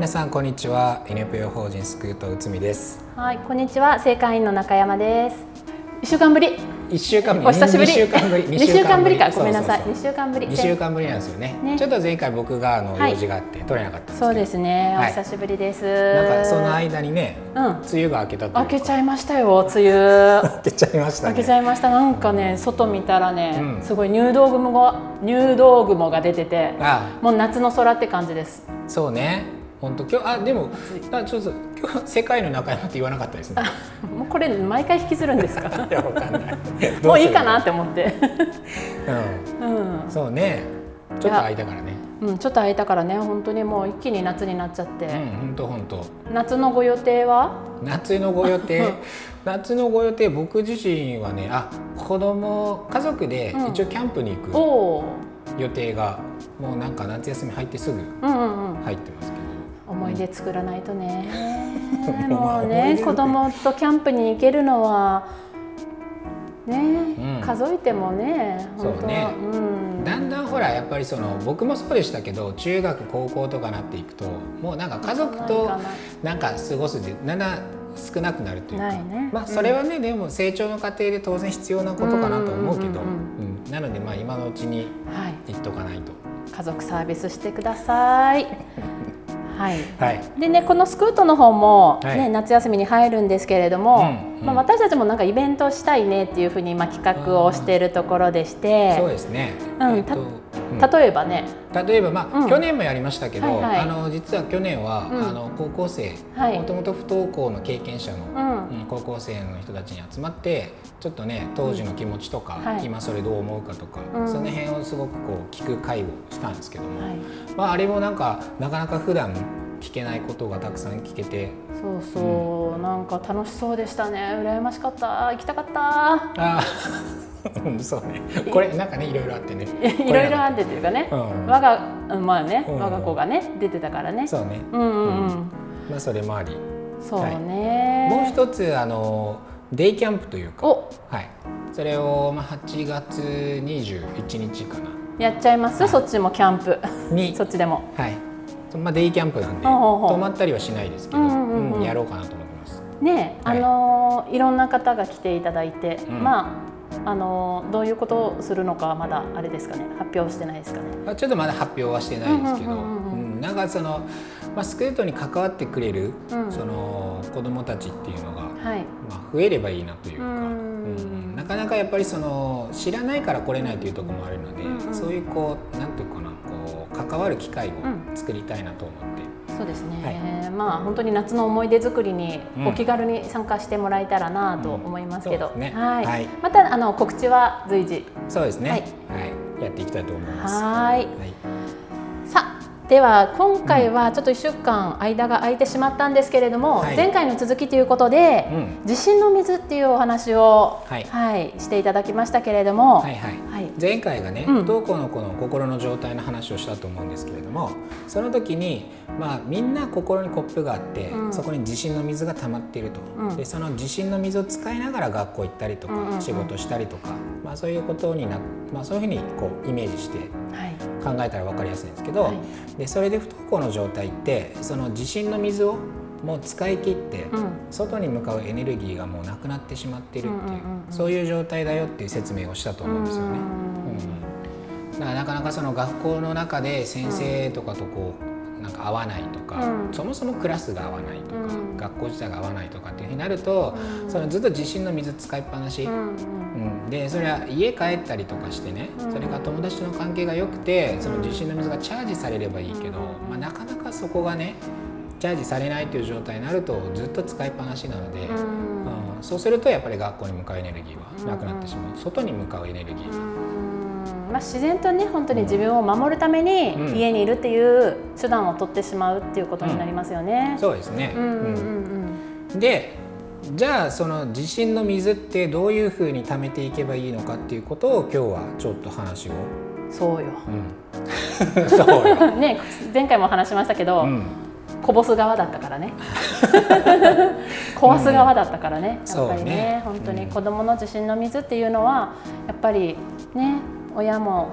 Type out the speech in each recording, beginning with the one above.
皆さんこんにちは。NPO 法人スクート内海です。はいこんにちは。正会員の中山です。一週間ぶり。一週間ぶり。お久しぶり。二週間ぶり。二週間ぶり。か。ごめんなさい。二週間ぶり。二週間ぶりなんですよね、ね、ちょっと前回僕があの用事があって取れなかったそうですね、お久しぶりです。なんかその間にね、うん、梅雨が明けた明けちゃいましたよ梅雨。明けちゃいました、明けちゃいました。なんかね外見たらね、すごい入道雲が入道雲が出ててもう夏の空って感じです。そうね本当今日あでもあちょっと今日世界の中山って言わなかったですね。もうこれ毎回引きずるんですか？いやわかんない。もういいかなって思って。うん。うん。そうね。ちょっと空いたからね。うん、ちょっと空いたからね、本当にもう一気に夏になっちゃって。うん、本当本当。夏のご予定は？夏のご予定？夏のご予定、僕自身はね、あ、子供家族で一応キャンプに行く予定が、もうなんか夏休み入ってすぐ入ってますけど。思い出作らないとね、もうね 子供とキャンプに行けるのはね、うん、数えてもねそうね、うん、だんだんほらやっぱりその僕もそうでしたけど中学高校とかなっていくともうなんか家族となんか過ごすでだんだん少なくなるというか、ね、まあそれはね、うん、でも成長の過程で当然必要なことかなと思うけどなのでまあ今のうちに言っとかないと、はい、家族サービスしてください。はい、はい、でねこのスクートの方もね、はい、夏休みに入るんですけれども、うんうん、まあ、私たちもなんかイベントしたいねっていうふうにまあ企画をしているところでして。そうですね、うん、えっと例えばね。例えば、まあ、うん、去年もやりましたけど、あの実は去年は、うん、あの高校生もともと不登校の経験者の、うん、高校生の人たちに集まってちょっとね当時の気持ちとか、はい、今それどう思うかとか、その辺をすごくこう聞く会をしたんですけども、はい、まあ、あれもなんかなかなか普段聞けないことがたくさん聞けて。そうそう、うん、なんか楽しそうでしたね。羨ましかった。行きたかった。ああ そうね。これなんかねいろいろあってね。いろいろあってっていうかね、うん、我がまあね、うん、我が子がね出てたからね。そうね。うんうんうん、まあそれもあり。そうね、はい、もう一つあのデイキャンプというか。はい。それをまあ8月21日かな。やっちゃいます、はい、そっちもキャンプ。に。そっちでも。はいまあ、デイキャンプなんで泊まったりはしないですけど、うんうん、やろうかなと思ってます。ね、あのー、いろんな方が来ていただいて、うん、まああのー、どういうことをするのかまだあれですかね。発表してないですかね。あちょっとまだ発表はしてないですけど、なんかそのまあスクートに関わってくれる、うん、その子どもたちっていうのが、はい、まあ増えればいいなというか。うんなかなかやっぱりその知らないから来れないというところもあるので、うんうん、そういうこうなんていうか関わる機会を作りたいなと思って、うん、そうですね、はい、まあ本当に夏の思い出作りにお気軽に参加してもらえたらなと思いますけど、ね、はい、はい、またあの告知は随時。そうですね、はい、はい、やっていきたいと思います。はいでは今回はちょっと1週間間が空いてしまったんですけれども、はい、前回の続きということで、うん、地震の水っていうお話を、はい、はい、していただきましたけれども、はいはい。はい、前回がね、不登校の子の心の状態の話をしたと思うんですけれどもその時に、まあ、みんな心にコップがあって、うん、そこに地震の水が溜まっていると、うん、でその地震の水を使いながら学校行ったりとか、うんうん、仕事したりとか、まあ、そういうことにな、まあ、そういうふうにこうイメージして考えたら分かりやすいんですけど、はい。でそれで不登校の状態ってその地震の水をもう使い切って、外に向かうエネルギーがもうなくなってしまっているっていう,、そういう状態だよっていう説明をしたと思うんですよね。うん、だからなかなかその学校の中で先生とかとこうなんか合わないとか、うん、そもそもクラスが合わないとか、うん、学校自体が合わないとかっていうふうになると、うん、そのずっと地震の水使いっぱなし、でそれは家帰ったりとかしてね、それが友達との関係が良くてその地震の水がチャージされればいいけど、まあ、なかなかそこがねチャージされないという状態になるとずっと使いっぱなしなので、うん、そうするとやっぱり学校に向かうエネルギーはなくなってしまう、外に向かうエネルギー。まあ、自然とね本当に自分を守るために家にいるっていう手段を取ってしまうっていうことになりますよね。うん、そうですね、うんうん。うん、でじゃあその地震の水ってどういうふうに貯めていけばいいのかっていうことを今日はちょっと話を。そうよ。うん、そうよ。ね前回も話しましたけど、うん、こぼす側だったからね。壊す側だったからね、やっぱりね、ね、本当に子どもの地震の水っていうのはやっぱりね親も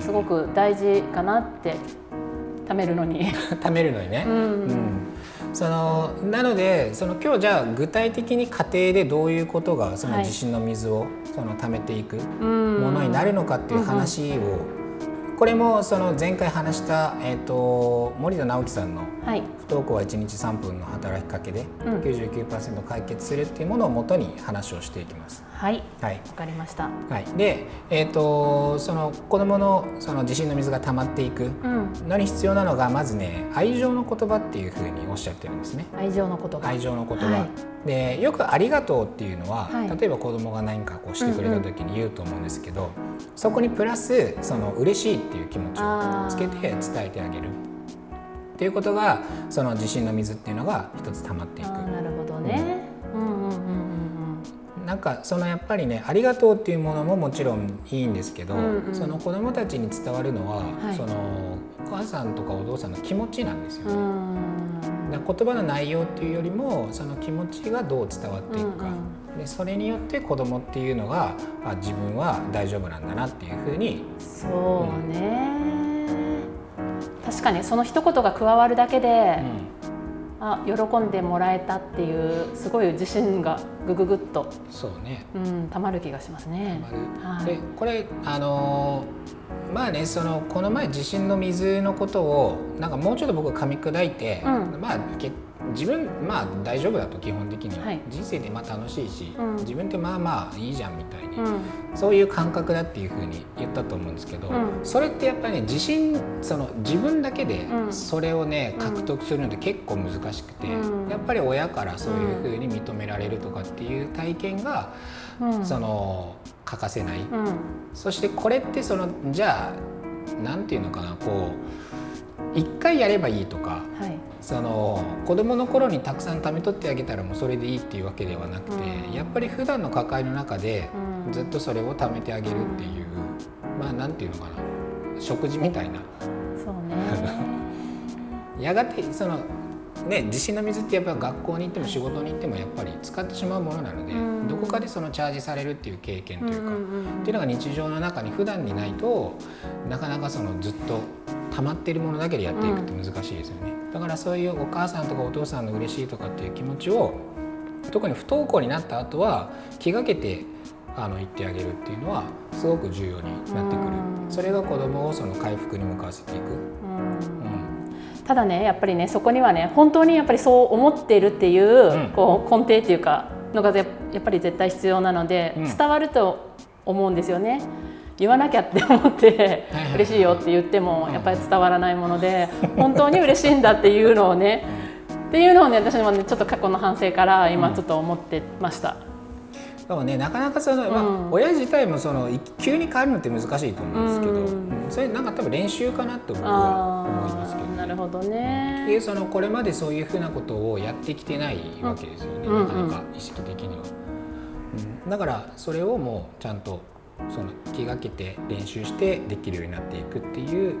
すごく大事かなって貯めるのに。貯めるのにね、うん、うん、そのなのでその今日じゃあ具体的に家庭でどういうことがその地震の水をその貯めていくものになるのかっていう話をこれもその前回話した、えーと、森田直樹さんの「不登校は1日3分の働きかけで99%解決する」っていうものをもとに話をしていきます。はい、はい、分かりました、はい、で、えーと、その子どものその地震の水が溜まっていく。のに必要なのが、まずね愛情の言葉っていうふうにおっしゃってるんですね。愛情の言葉。愛情の言葉、はい、でよく「ありがとう」っていうのは、はい、例えば子どもが何かこうしてくれた時に言うと思うんですけど、うんうん、そこにプラスその嬉しいっていう気持ちをつけて伝えてあげる。っていうことがその地震の水っていうのが一つ溜まっていく。なるほどね、うんなんかそのやっぱりね「ありがとう」っていうものももちろんいいんですけど、うんうん、その子どもたちに伝わるのは、はい、そのお母さんとかお父さんの気持ちなんですよね。言葉の内容っていうよりもその気持ちがどう伝わっていくか、うんうん、でそれによって子供っていうのがあ自分は大丈夫なんだなっていうふうに。そうね、うん、確かにその一言が加わるだけで、うんあ喜んでもらえたっていうすごい自信がぐぐぐっとそうね、うん、たまる気がしますね。はい、でこれあのまあねそのこの前地震の水のことをなんかもうちょっと僕噛み砕いて、うん、まあ自分まあ大丈夫だと基本的には、はい、人生でまあ楽しいし、うん、自分ってまあまあいいじゃんみたいに、うん、そういう感覚だっていうふうに言ったと思うんですけど、うん、それってやっぱりね自信その自分だけでそれをね獲得するのって結構難しくて、やっぱり親からそういうふうに認められるとかっていう体験が、その欠かせない、そしてこれってそのじゃあなんていうのかなこう一回やればいいとか、はいその子供の頃にたくさん貯めとってあげたらもうそれでいいっていうわけではなくて、うん、やっぱり普段の抱えの中でずっとそれを貯めてあげるっていう、うん、まあなんていうのかな。食事みたいな。そうね。やがてそのね、地震の水ってやっぱ学校に行っても仕事に行ってもやっぱり使ってしまうものなので、うん、どこかでそのチャージされるっていう経験というか、うんうんうん、っていうのが日常の中に普段にないとなかなかそのずっと溜まっているものだけでやっていくって難しいですよね。だからそういうお母さんとかお父さんの嬉しいとかっていう気持ちを特に不登校になった後は気がけてあの言ってあげるっていうのはすごく重要になってくる。それが子どもをその回復に向かわせていく。ただねやっぱりねそこにはね本当にやっぱりそう思っているっていううん、こう根底っていうかのがやっぱり絶対必要なので、うん、伝わると思うんですよね。言わなきゃって思って嬉しいよって言ってもやっぱり伝わらないもので本当に嬉しいんだっていうのをねっていうのをね私もねちょっと過去の反省から今ちょっと思ってました。でもねなかなかその、まあ、親自体もその急に変わるのって難しいと思うんですけど、うん、それなんか多分練習かなと僕は思いますけど、ね、なるほどね。いうそのこれまでそういうふうなことをやってきてないわけですよね、うん、なかなか意識的には。うん、だからそれをもうちゃんとその気がけて練習してできるようになっていくっていう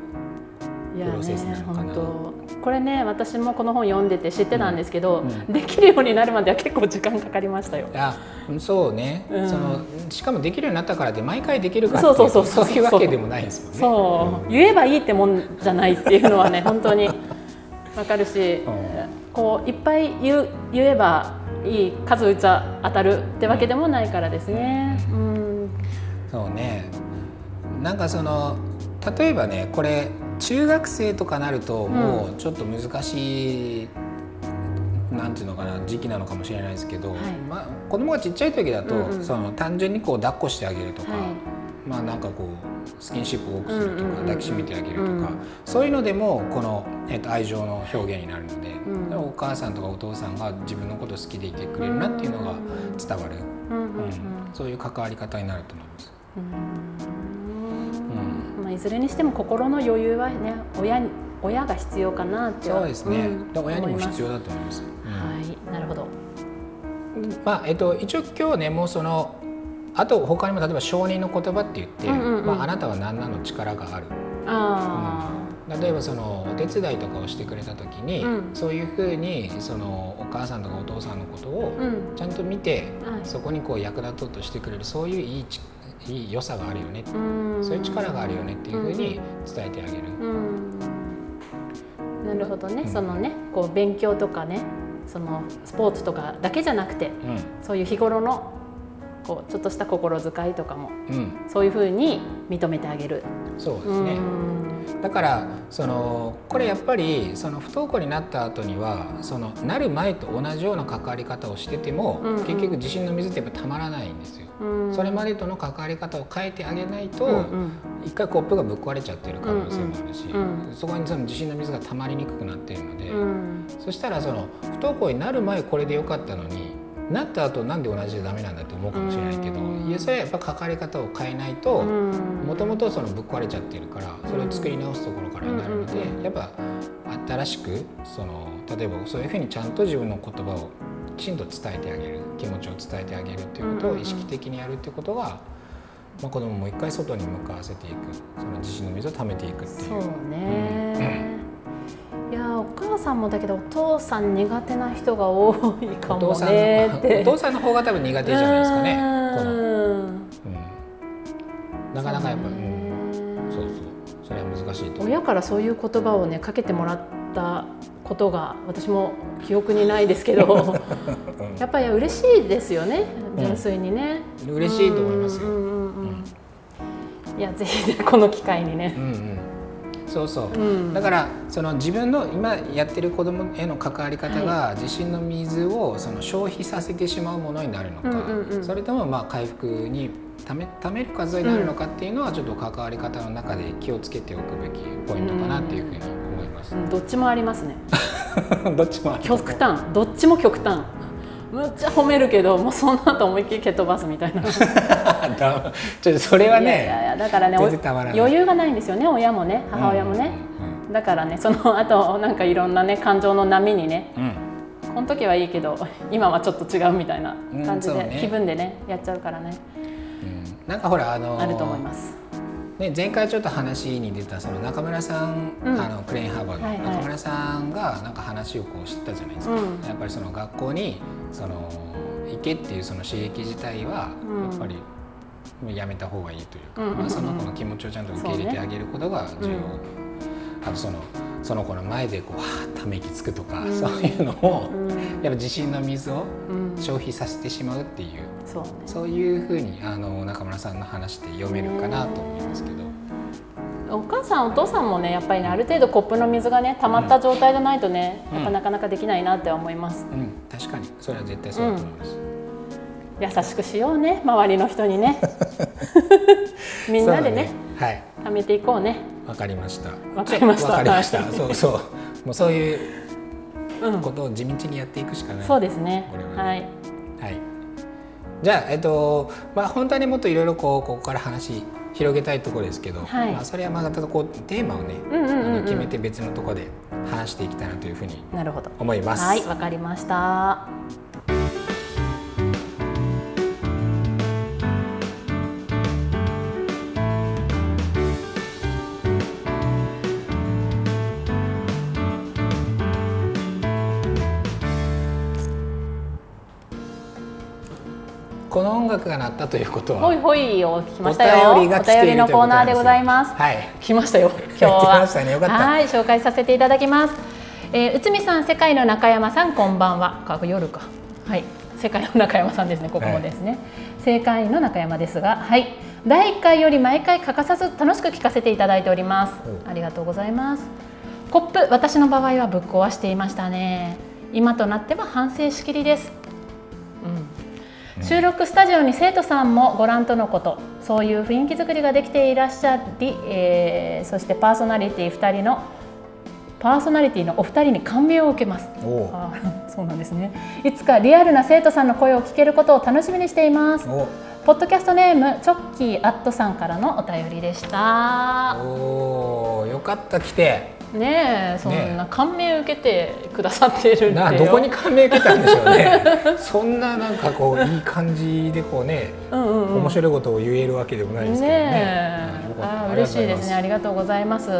プロセスなのかな、ね、これね私もこの本読んでて知ってたんですけど、うん。うん、できるようになるまでは結構時間かかりましたよ。あそうね、うん、そのしかもできるようになったからで毎回できるかそうそうそうそういうわけでもないですもんね。そう、言えばいいってもんじゃないっていうのはね本当に わかるし、こういっぱい言う言えばいい数打ちゃ当たるってわけでもないからですね。うんそうね。なんかその例えばねこれ中学生とかなるともうちょっと難しい、うん、なんていうのかな時期なのかもしれないですけど、はい、まあ、子供がちっちゃい時だと、うんうん、その単純にこう抱っこしてあげるとか、はい、まあなんかこうスキンシップを多くするとか、抱きしめてあげるとか、うん、そういうのでもこの、えー、と愛情の表現になるので、うん、お母さんとかお父さんが自分のこと好きでいてくれるなっていうのが伝わる、うんそういう関わり方になると思います。うん。いずれにしても心の余裕はね親に親が必要かなってそうですね、うん、親にも必要だと思います、うん、はい。なるほど。まあえっと一応今日ねもうそのあと他にも例えば承認の言葉って言って、うんうんうん、まあ、あなたは何なの力がある。あ、うん、例えばそのお手伝いとかをしてくれた時に、うん、そういうふうにそのお母さんとかお父さんのことをちゃんと見て、うん、そこにこう役立とうとしてくれるそういういいいい良さがあるよね、そういう力があるよねっていうふうに伝えてあげる。なるほどね、そのねこう勉強とかねそのスポーツとかだけじゃなくて、そういう日頃のこうちょっとした心遣いとかも、うん、そういうふうに認めてあげる。そうですねだからそのこれやっぱりその不登校になった後にはそのなる前と同じような関わり方をしてても、うんうん、結局地震の水ってやっぱたまらないんですよ。うん、それまでとの関わり方を変えてあげないと、うんうん、一回コップがぶっ壊れちゃってる可能性もあるし、うんうん、そこにその地震の水がたまりにくくなっているので、うん、そしたらその不登校になる前これでよかったのになった後なんで同じでダメなんだって思うかもしれないけど、いやそれはやっぱ関わり方を変えないともともとそのぶっ壊れちゃってるからそれを作り直すところからになるので、やっぱ新しくその例えばそういうふうにちゃんと自分の言葉をきちんと伝えてあげる気持ちを伝えてあげるっていうことを意識的にやるっていうことが、まあ、子供もう一回外に向かわせていくその自信の水を溜めていくっていう。そうね、うんいやお母さんもだけどお父さん苦手な人が多いかもねお父さんの方が多分苦手じゃないですかね。この、うん、なかなかやっぱ、うん、そうそう。それは難しいと親からそういう言葉をねかけてもらったことが私も記憶にないですけど、うん、やっぱり嬉しいですよね。純粋にね、うん、嬉しいと思いますよ、いやぜひこの機会にね、うんうんそうそう、うん、だからその自分の今やってる子供への関わり方が地震の水をその消費させてしまうものになるのか、それともまあ回復にためためる数になるのかっていうのはちょっと関わり方の中で気をつけておくべきポイントかなっていうふうに思います。うん、どっちもありますね。どっちも極端。どっちも極端。むっちゃ褒めるけどもうその後思いっきり蹴飛ばすみたいな。ちょっとそれはねいやいやだからね余裕がないんですよね親もね母親もね、うんうん、だからねその後なんかいろんなね感情の波にね、うん、この時はいいけど今はちょっと違うみたいな感じで、ね、気分でねやっちゃうからね、うん、なんかほらあのー、あると思いますね、前回ちょっと話に出たその中村さん、うん、あのクレインハーバーの中村さんがなんか話をこう知ったじゃないですか、うん、やっぱりその学校にその行けっていうその刺激自体はやっぱりやめた方がいいというか、まあ、その子の気持ちをちゃんと受け入れてあげることが重要、あとそのその子の前でこうはあため息つくとか、うん、そういうのを、うん、やっぱ自信の水を消費させてしまうっていう、うん、そう、ね、そういうふうにあの中村さんの話で読めるかなと思いますけど。お母さんお父さんもねやっぱりねある程度コップの水がね溜まった状態じゃないとね、やっぱなかなかできないなって思います。うん、確かに。それは絶対そうだと思います。優しくしようね周りの人にね。みんなでね、ね、はい、貯めていこうねわかりました。わかりました。わかりました。そうそう。もうそういうことを地道にやっていくしかない、うん、そうですね。これは、ね、はい、はい、じゃあえっとまあ本当にもっといろいろこうここから話広げたいところですけど、はい、まあそれはまたこうテーマをね、うんうんうんうん、決めて別のところで話していきたいなというふうに思います。はいわかりましたこの音楽が鳴ったということはほいほいを聞きましたよ。お便りのコーナーでございます。はい。来ましたよ今日は。ね、はい紹介させていただきます。えー、内海さん世界の中山さんこんばんは。か夜か。はい。世界の中山さんですねここもですね、はい、世界の中山ですがはい。第1回より毎回欠かさず楽しく聞かせていただいております。ありがとうございます。コップ私の場合はぶっ壊していましたね。今となっては反省しきりです収録スタジオに生徒さんもご覧とのこと。そういう雰囲気作りができていらっしゃり、えー、そしてパーソナリティ2人のパーソナリティのお二人に感銘を受けます。あそうなんですね。いつかリアルな生徒さんの声を聞けることを楽しみにしています。ポッドキャストネームチョッキーアットさんからのお便りでした。おおよかった来てねえそんな感銘受けてくださってるなどこに感銘受けたんでしょうね。そんななんかこういい感じでこうね、うんうんうん、面白いことを言えるわけでもないですけどね。ねあ嬉しいですね。ありがとうございます。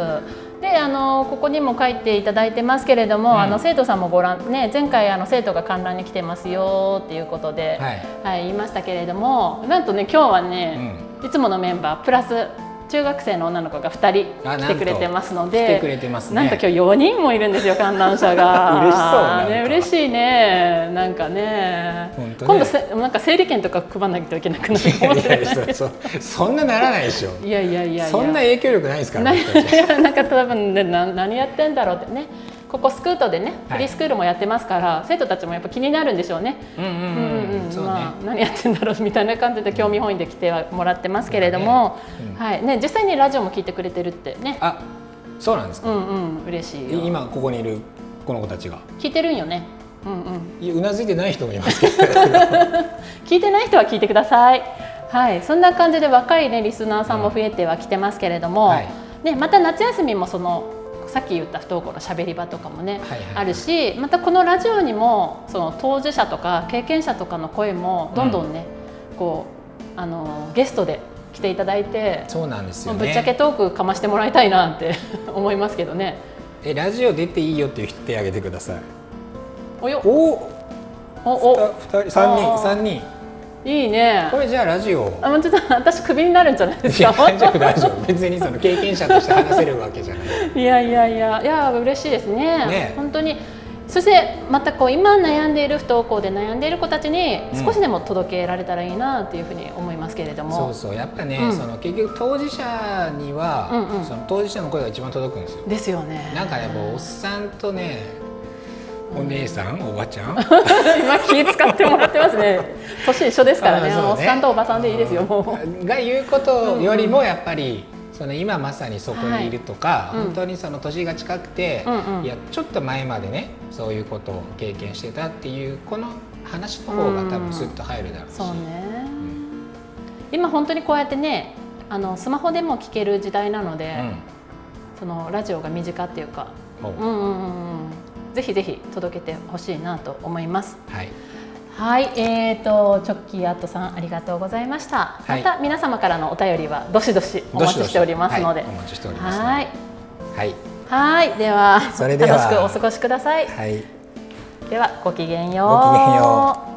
であのここにも書いていただいてますけれども、うん、あの生徒さんもご覧ね前回あの生徒が観覧に来てますよっていうことで、はい、はい、言いましたけれどもなんとね今日はね、うん、いつものメンバープラス中学生の女の子が2人来てくれてますので来てくれてます、ね、なんと今日4人もいるんですよ 観覧車が。嬉しそうね嬉しいね。なんかね、ね、今度せなんか整理券とか配らなきゃいけなくなる。かもしれないそそんなならないでしょ。いやいやいやそんな影響力ないですから、ね、なんか多分ねな何やってんだろうってねここスクートでねフリースクールもやってますから、はい、生徒たちもやっぱ気になるんでしょうね。うんうんうんうん、まあ何やってんだろうみたいな感じで興味本位で来てはもらってますけれども、ねうん、はいね実際にラジオも聞いてくれてるってね。あ、そうなんですか。うんうん嬉しい今ここにいるこの子たちが聞いてるんよね。うんうん。うなずいてない人もいますけど。聞いてない人は聞いてください。はい、そんな感じで若いねリスナーさんも増えてはきてますけれども、はい、ねまた夏休みもそのさっき言った不登校のしゃべり場とかもね、はいはい、あるしまたこのラジオにもその当事者とか経験者とかの声もどんどんね、うん、こうあのゲストで来ていただいてそうなんですよ、ね、ぶっちゃけトークかましてもらいたいなって 思いますけどね。えラジオ出ていいよっていう人手挙げてください。およ。お。おお。2人3人3人いいね。これじゃあラジオ。あもうちょっと私クビになるんじゃないですか？大丈夫大丈夫。別にその経験者として話せるわけじゃない。いやいやいや。いや嬉しいですね。ね。本当に。そしてまたこう今悩んでいる不登校で悩んでいる子たちに少しでも届けられたらいいなっていうふうに思いますけれども、うん、そうそう。やっぱね、うん、その結局当事者には、うんうん、その当事者の声が一番届くんですよ。ですよね。なんかねおっさんとねお姉さんおばちゃん？今気使ってもらってますね。年一緒ですからね。ね。おっさんとおばさんでいいですよもう。が言うことよりもやっぱり、その今まさにそこにいるとか、はい、本当にその年が近くて、うんうん、いやちょっと前までねそういうことを経験してたっていうこの話の方が多分スッと入るだろうし、そうね、うん、今本当にこうやってねあのスマホでも聞ける時代なので、うん、そのラジオが身近っていうか、うんうんうんうんぜひぜひ届けてほしいなと思います。はい。はい、えっ、ー、とチョッキーアットさんありがとうございました。はい、また皆様からのお便りはどしどしお待ちしておりますので、はい、お待ちしておりますはい。はい。はいではそれでは楽しくお過ごしください。はい。ではごきげんよう。ごきげんよう。